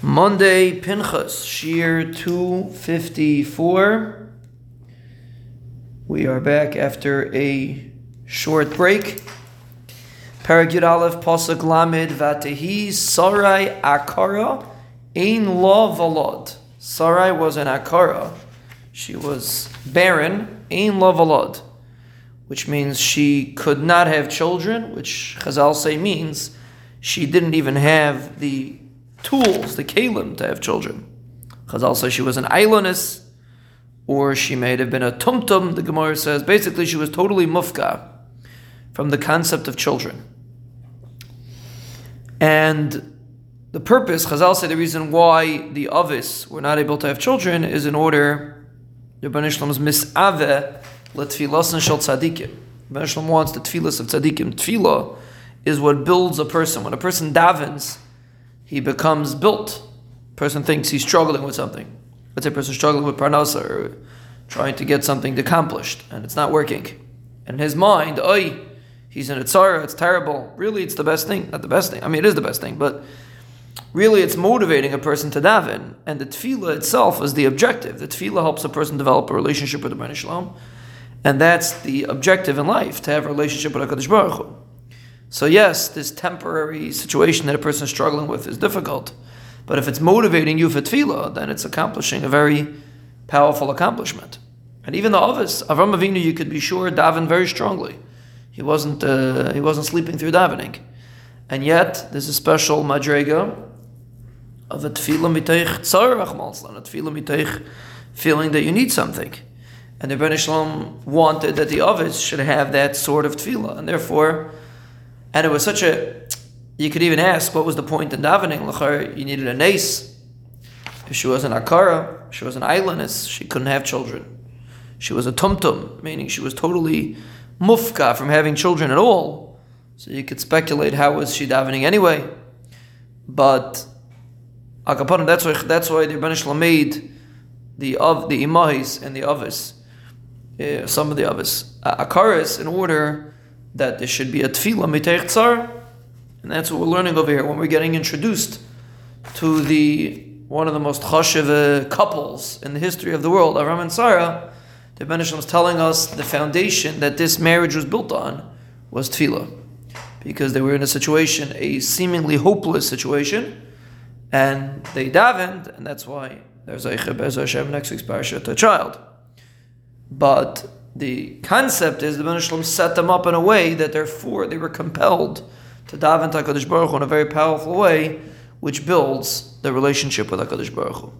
Monday, Pinchas, Shiur 254. We are back after a short break. Paragud Aleph, Pasuk Lamed, Vatehi, Sarai Akara, Ein Lo Valod. Sarai was an Akara. She was barren, Ein Lo Valod, which means she could not have children, which Chazal say means she didn't even have the tools, the kalim, to have children. Chazal says she was an ailonis, or she may have been a tumtum, the Gemara says. Basically, she was totally mufka from the concept of children. And the purpose, Chazal say the reason why the Avis were not able to have children is in order, the Banishlam's misave letfilas shel tzadikim. Banishlam wants the tfilas of tzadikim. Tfilah is what builds a person. When a person davens, he becomes built. Person thinks he's struggling with something. Let's say a person struggling with parnasa or trying to get something accomplished and it's not working. And in his mind, oi, he's in a tzara, it's terrible. Really, it's the best thing. Not the best thing. I mean, it is the best thing, but really it's motivating a person to daven. And the tefillah itself is the objective. The tefillah helps a person develop a relationship with the Baruch Shalom. And that's the objective in life, to have a relationship with HaKadosh Baruch Hu. So yes, this temporary situation that a person is struggling with is difficult, but if it's motivating you for tefillah, then it's accomplishing a very powerful accomplishment. And even the office, Avram Avinu, you could be sure daven very strongly. He wasn't uh, he wasn't sleeping through davening, and yet there's a special madrega of a tefillah miteich tzar a tefillah miteich feeling that you need something. And the Ben Shalom wanted that the office should have that sort of tefillah, and therefore and it was such a, you could even ask, what was the point in davening? L'char, you needed a nace. If she was an akara, she was an ailonis, she couldn't have children. She was a tumtum, meaning she was totally mufka from having children at all. So you could speculate how was she davening anyway. But akapanim, that's why that's why the Rebbeinu made the of the imahis and the avis, uh, some of the uh, akaris in order that there should be a tefillah miteich tzar, and that's what we're learning over here when we're getting introduced to the one of the most chashiv uh, couples in the history of the world, Avram and Sarah. The Ben is telling us the foundation that this marriage was built on was tefillah, because they were in a situation, a seemingly hopeless situation, and they davened, and that's why there's a Hashem next week's parasha to a child. But the concept is the Ben Shalom set them up in a way that therefore they were compelled to daven to HaKadosh Baruch Hu in a very powerful way, which builds the relationship with HaKadosh Baruch Hu.